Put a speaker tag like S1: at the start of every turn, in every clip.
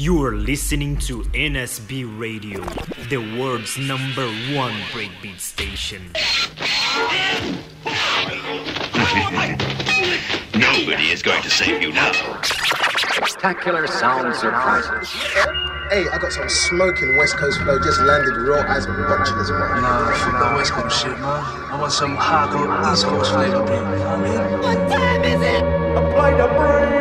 S1: You are listening to NSB Radio, the world's number one breakbeat station.
S2: Nobody is going to save you now.
S3: Spectacular sound surprises.
S4: Hey, I got some smoking West Coast flow just landed raw as botulous, man.
S5: Nah, fuck that West Coast shit, man. I want some hardcore East Coast flavor, bro. You know what I mean?
S6: What time is it? Apply the
S7: brain.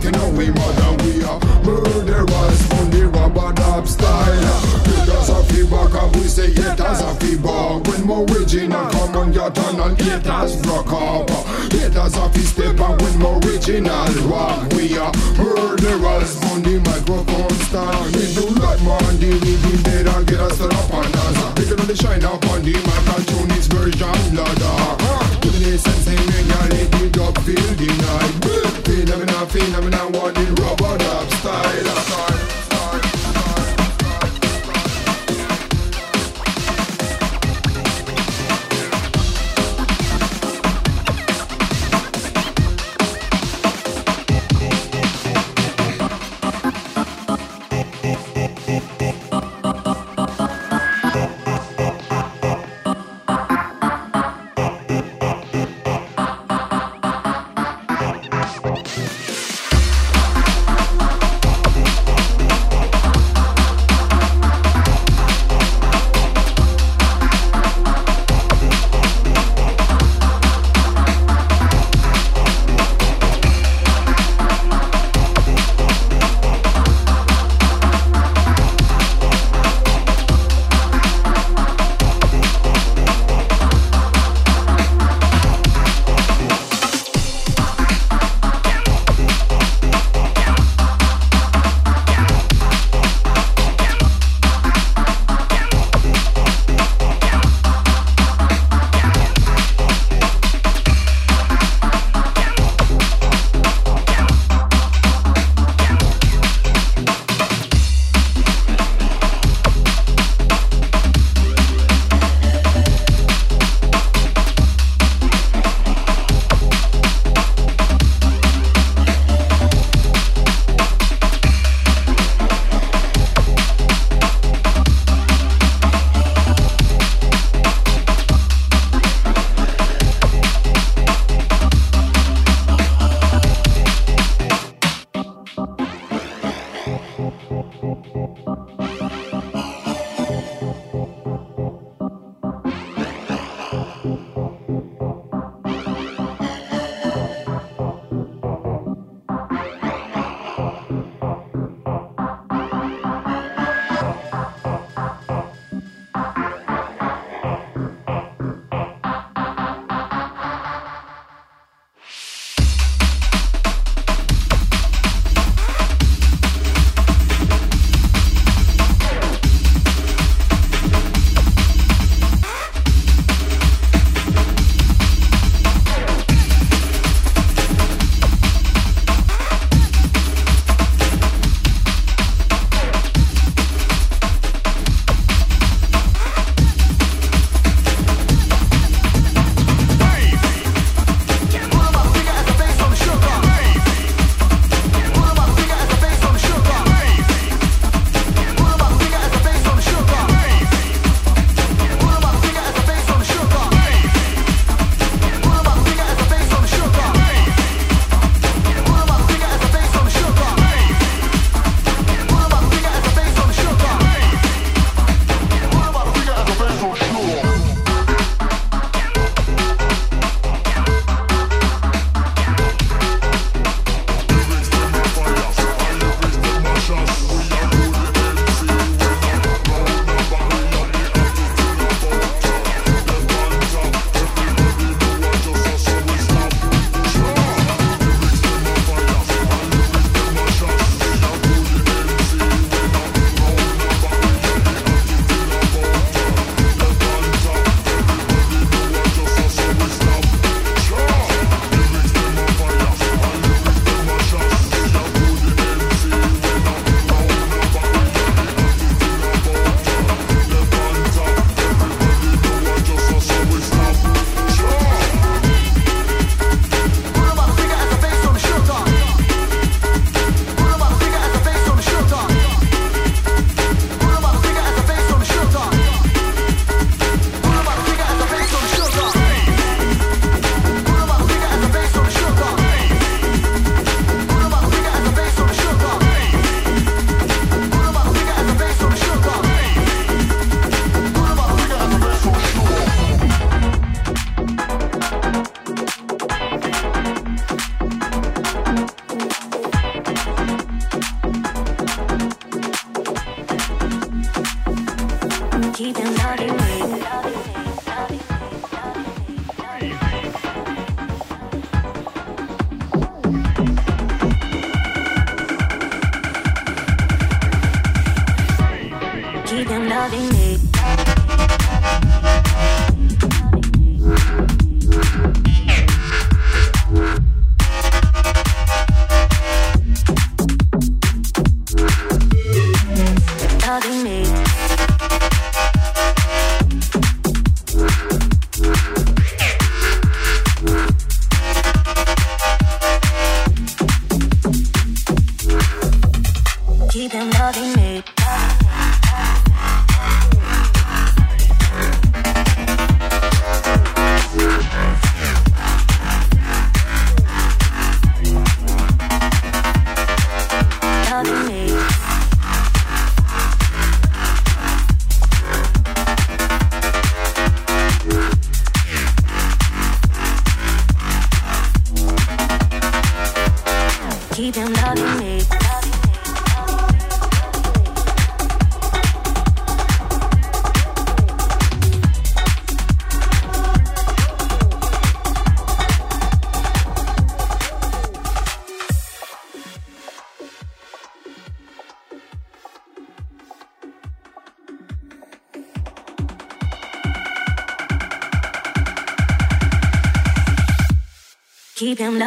S7: thinking know we more than we are murderers from the rubber dub style. Because of feedback, I we say it as a
S8: feedback. When more original come on your turn and it has rock up. It as a fist step and when more original rock. We are murderers from the microphone style. We do not mind the living better get us set up on us. Picking on the shine up on the mic and tune It's version louder. Give me the sense, hey man, y'all let it up, feel phenomena, what the rubber style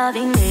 S9: loving me.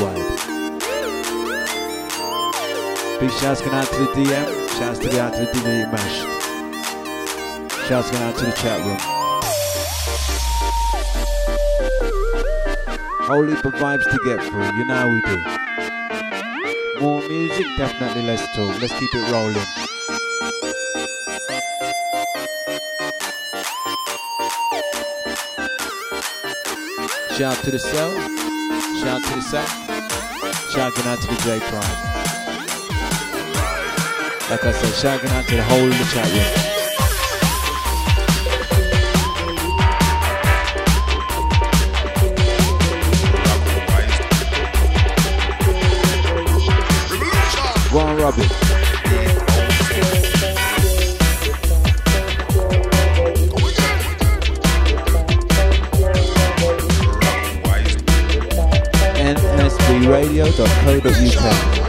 S10: Worldwide. Big shouts going out to the DM. Shouts to the out to the DVD mashed. Shouts going out to the chat room. Whole of vibes to get through. You know how we do. More music, definitely less talk. Let's keep it rolling. Shout to the cell. Shout out to the sack. Shout out to the J Prime. Like I said, shout out to the whole of the chat room. Ron Robbins. nsbradio.co.uk.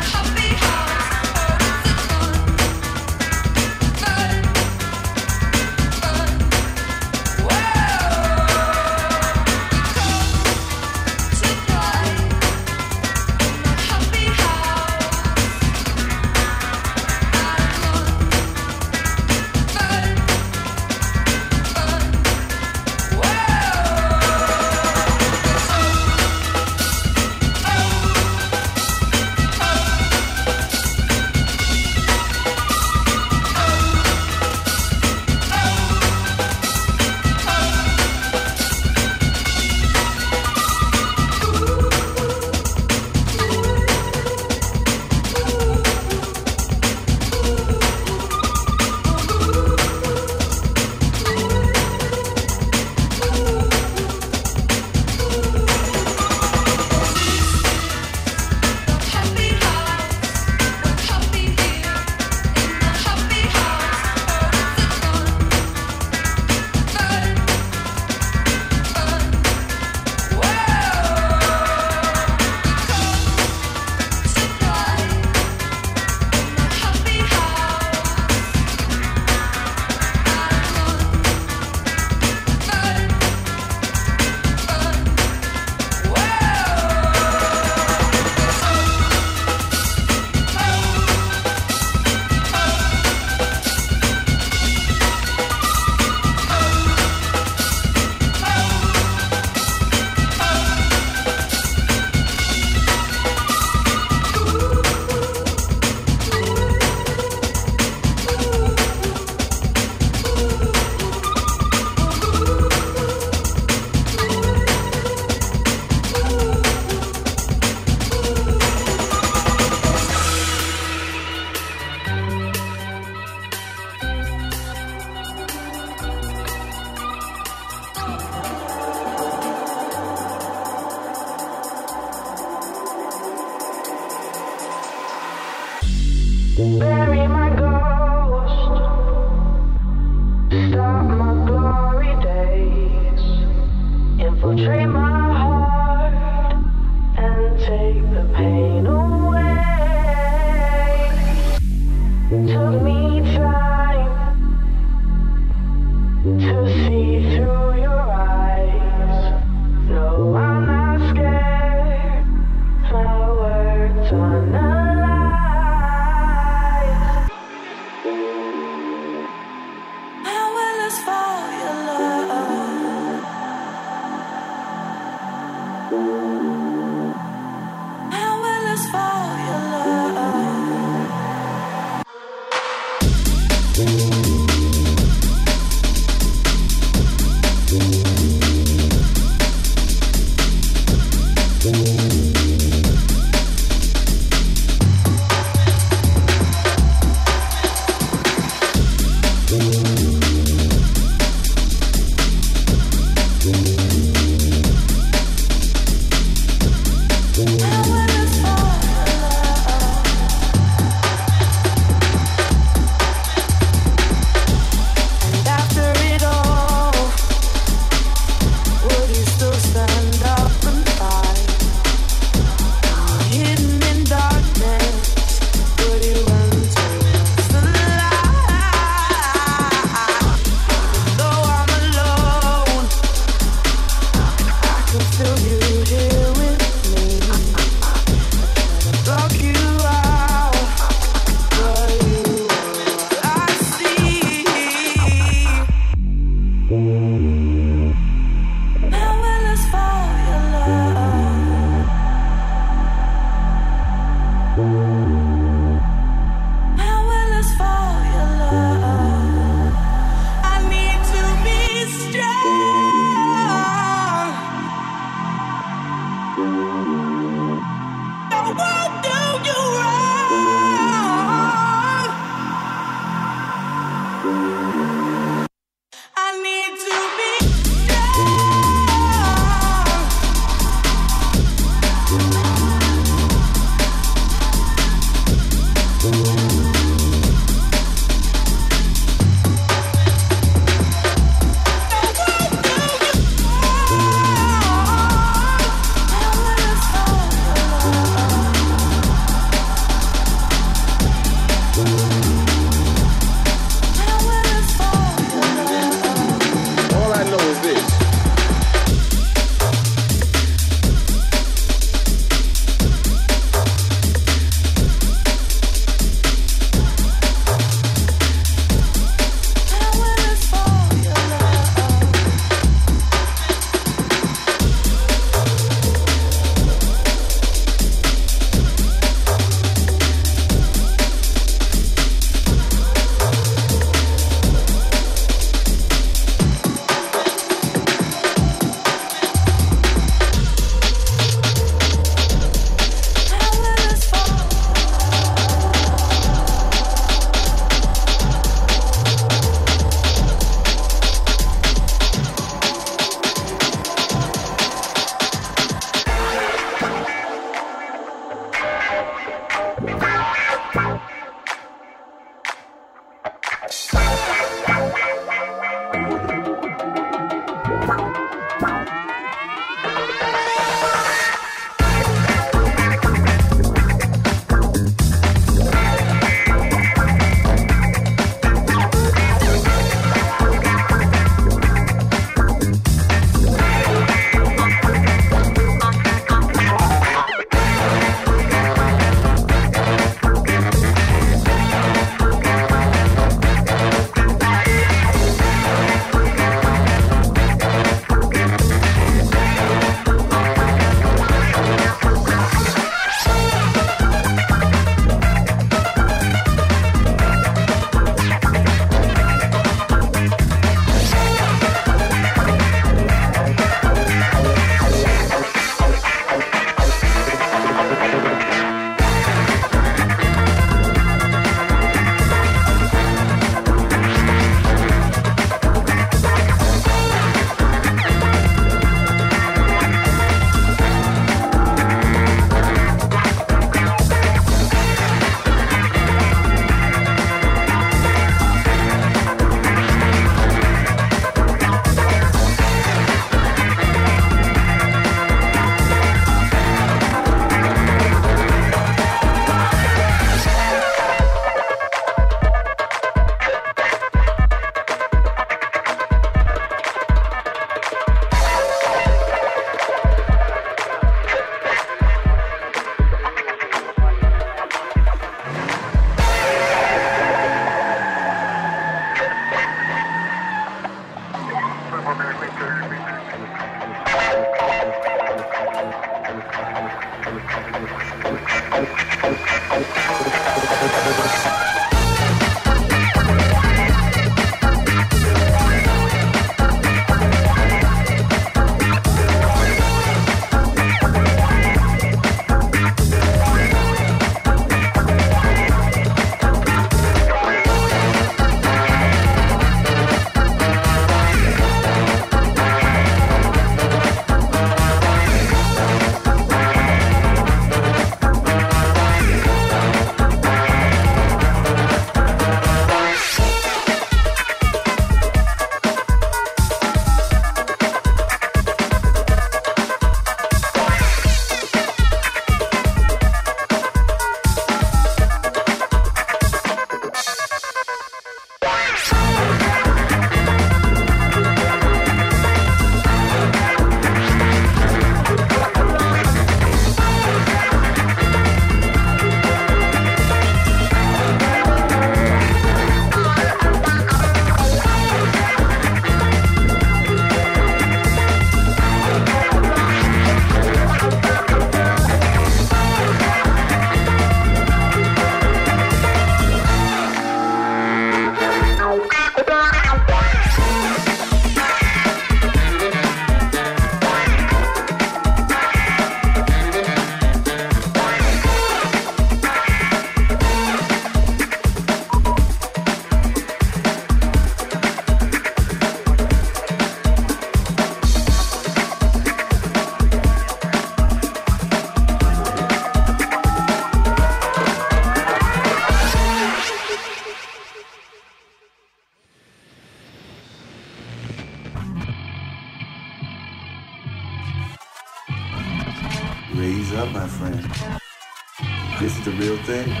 S11: is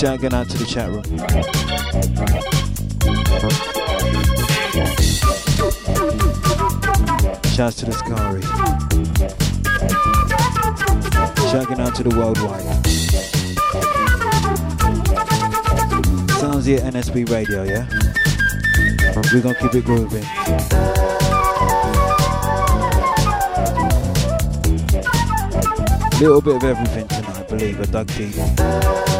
S12: shout going out to the chat room. Shouts to the Scary. Shouting out to the worldwide. Sounds here NSB Radio, yeah? We're gonna keep it grooving. Little bit of everything tonight, believe I dug deep.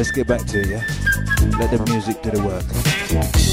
S12: Let's get back to it, yeah? Let the music do the work.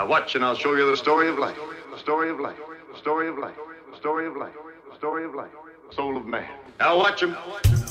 S13: Now watch and I'll show you the story of life. The story of life. The story of life. The story of life. The story of life. The soul of man. Now watch him.
S12: You know that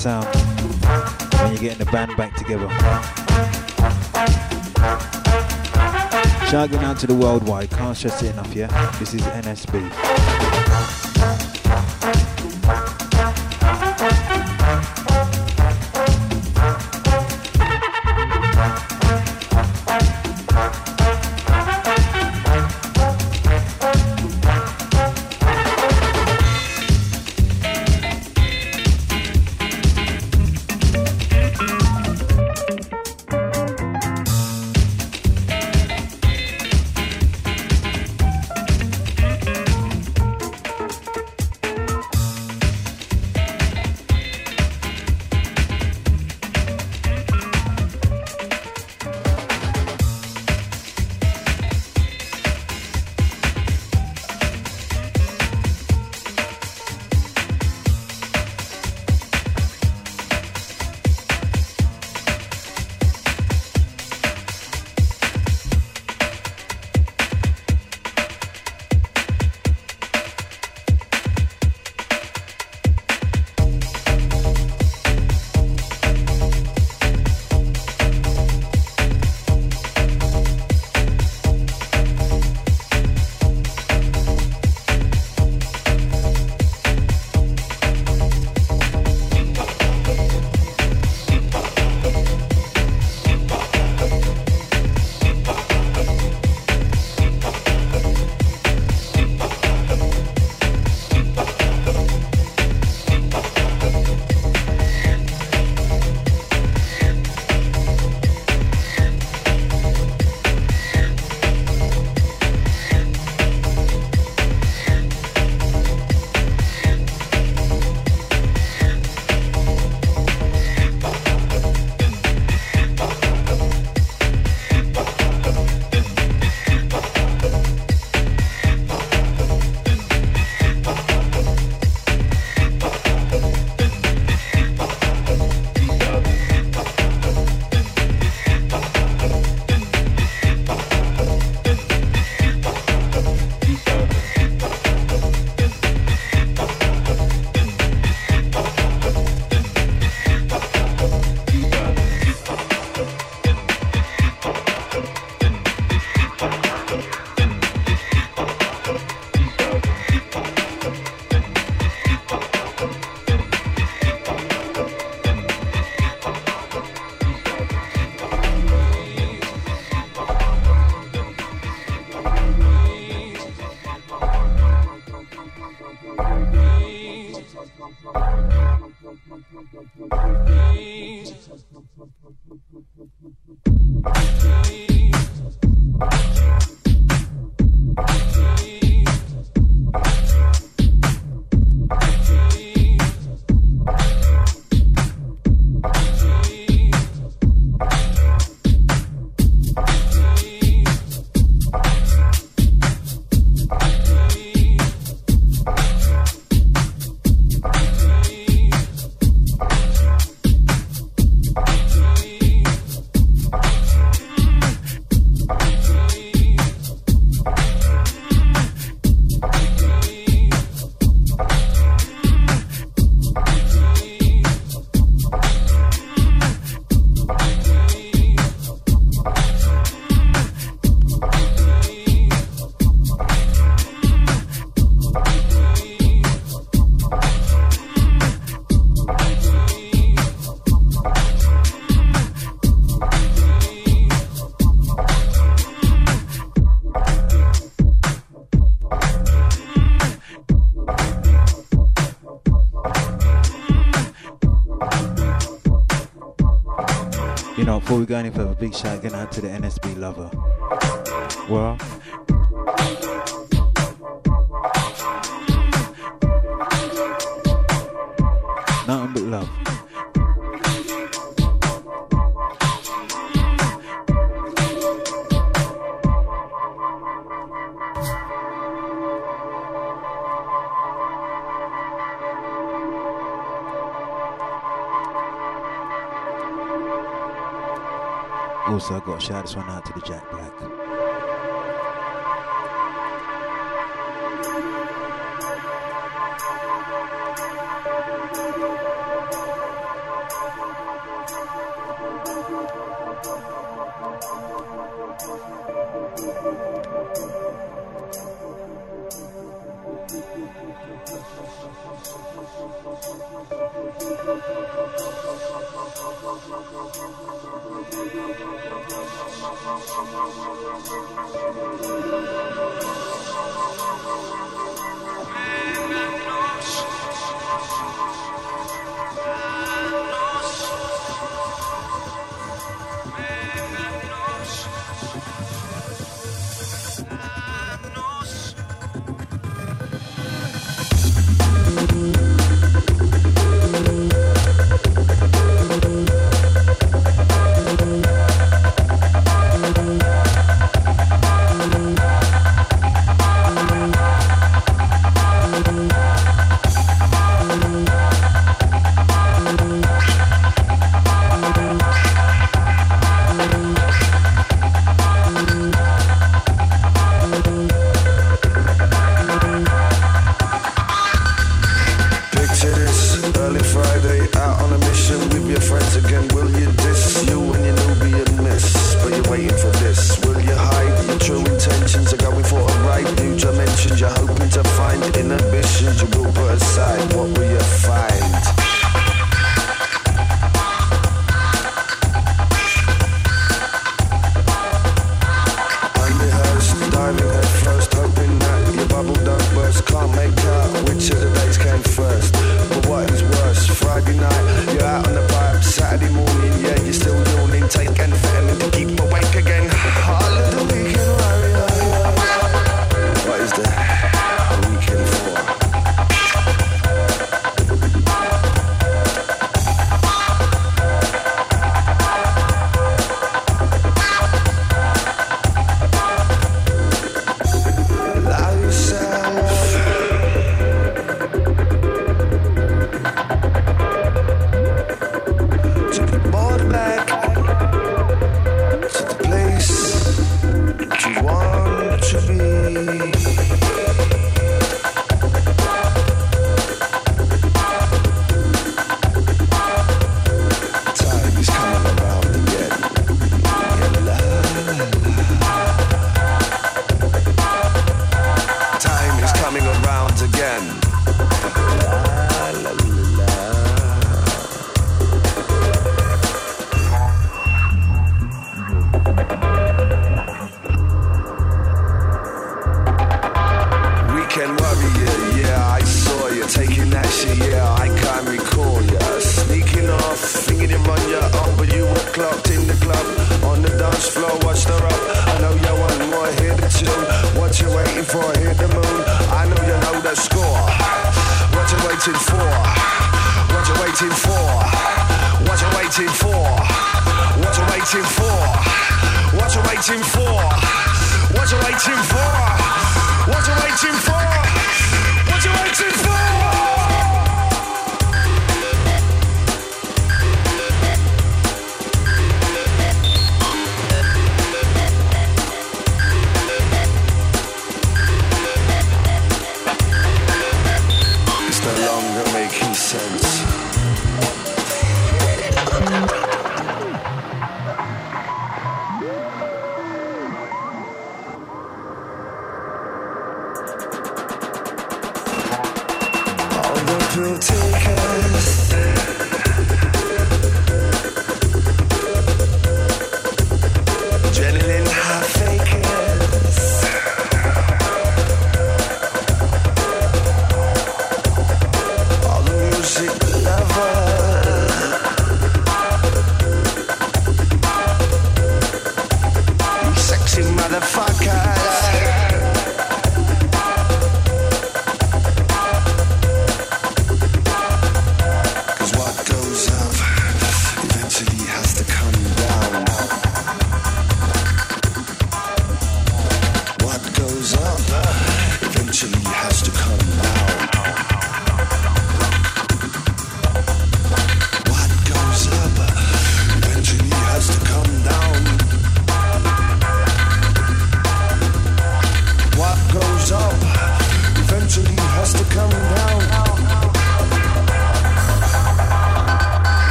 S12: sound when you're getting the band back together. Shouting out to the worldwide, can't stress it enough, yeah? This is NSB. Before we go any further, big shout out going out to the NSB lover. Well, also got to shout this one out to the Jack Black.
S11: Thank you.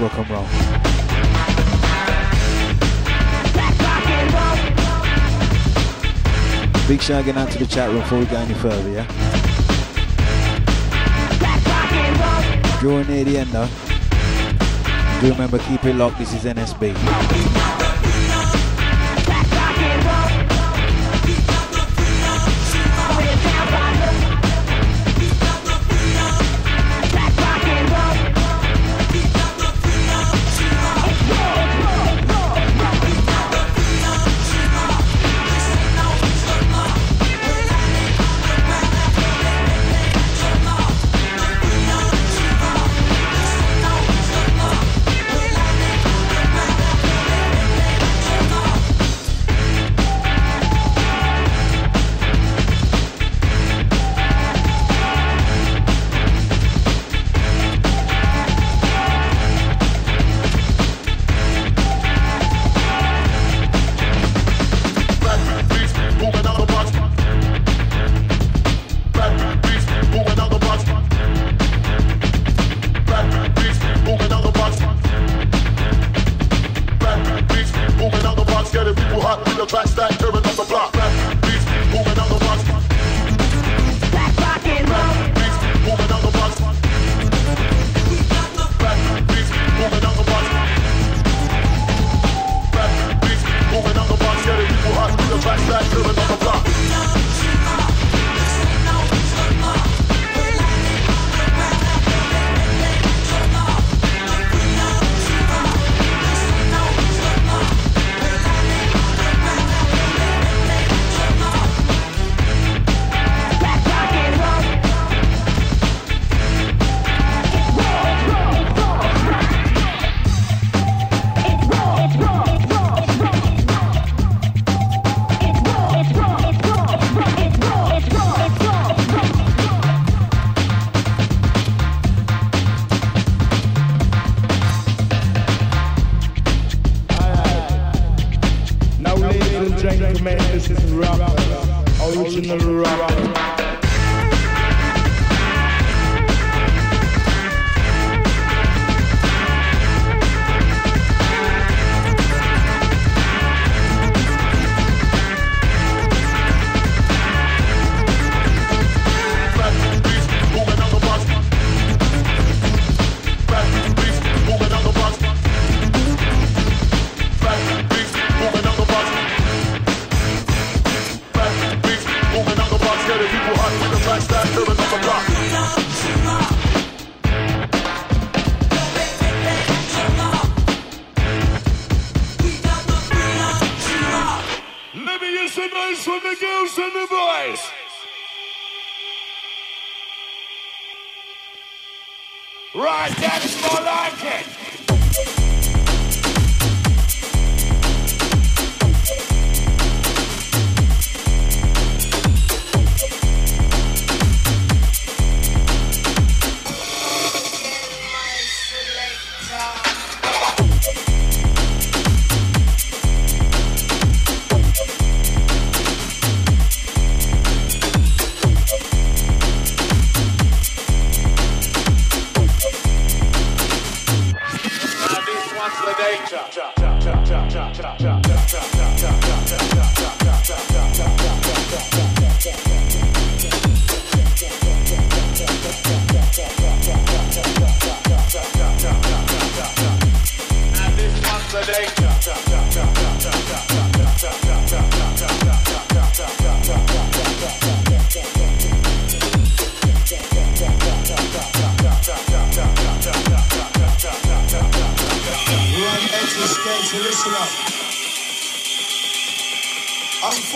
S14: rock and roll.
S12: Big shout out to the chat room before we go any further, yeah? Drawing near the end though. Do remember, keep it locked, this is NSB.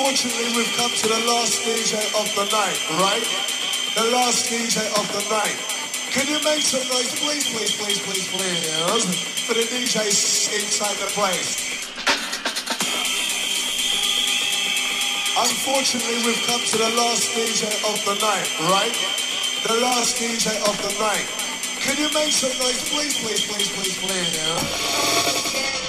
S15: Unfortunately, we've come to the last DJ of the night, right? The last DJ of the night. Can you make some noise, please, please, please, please, please, for the DJs inside the place? Unfortunately, we've come to the last DJ of the night, right? The last DJ of the night. Can you make some noise, please, please, please, please, please?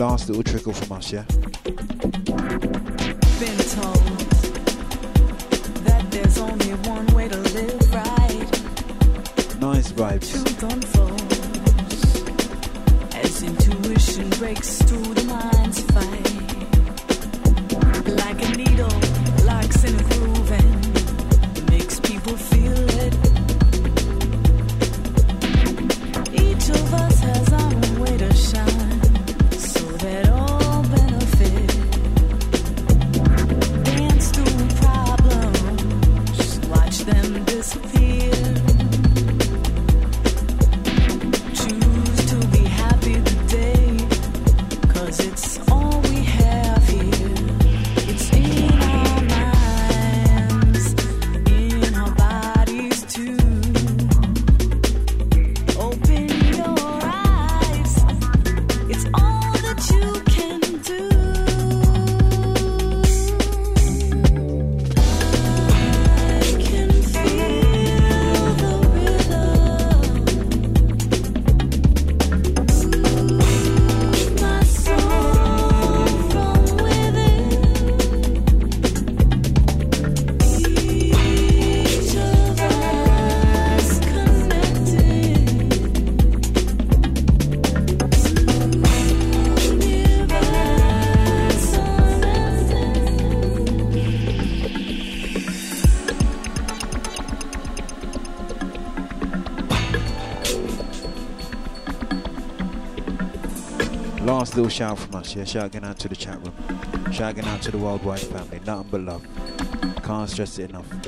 S10: Little trickle from us, yeah?
S16: Been told that there's only one way to live right.
S10: Nice vibes.
S16: As intuition breaks through the mind's fight. Like
S15: Little shout from us, yeah. Shout going out to the chat room. Shout going out to the worldwide family. Nothing but love. Can't stress it enough.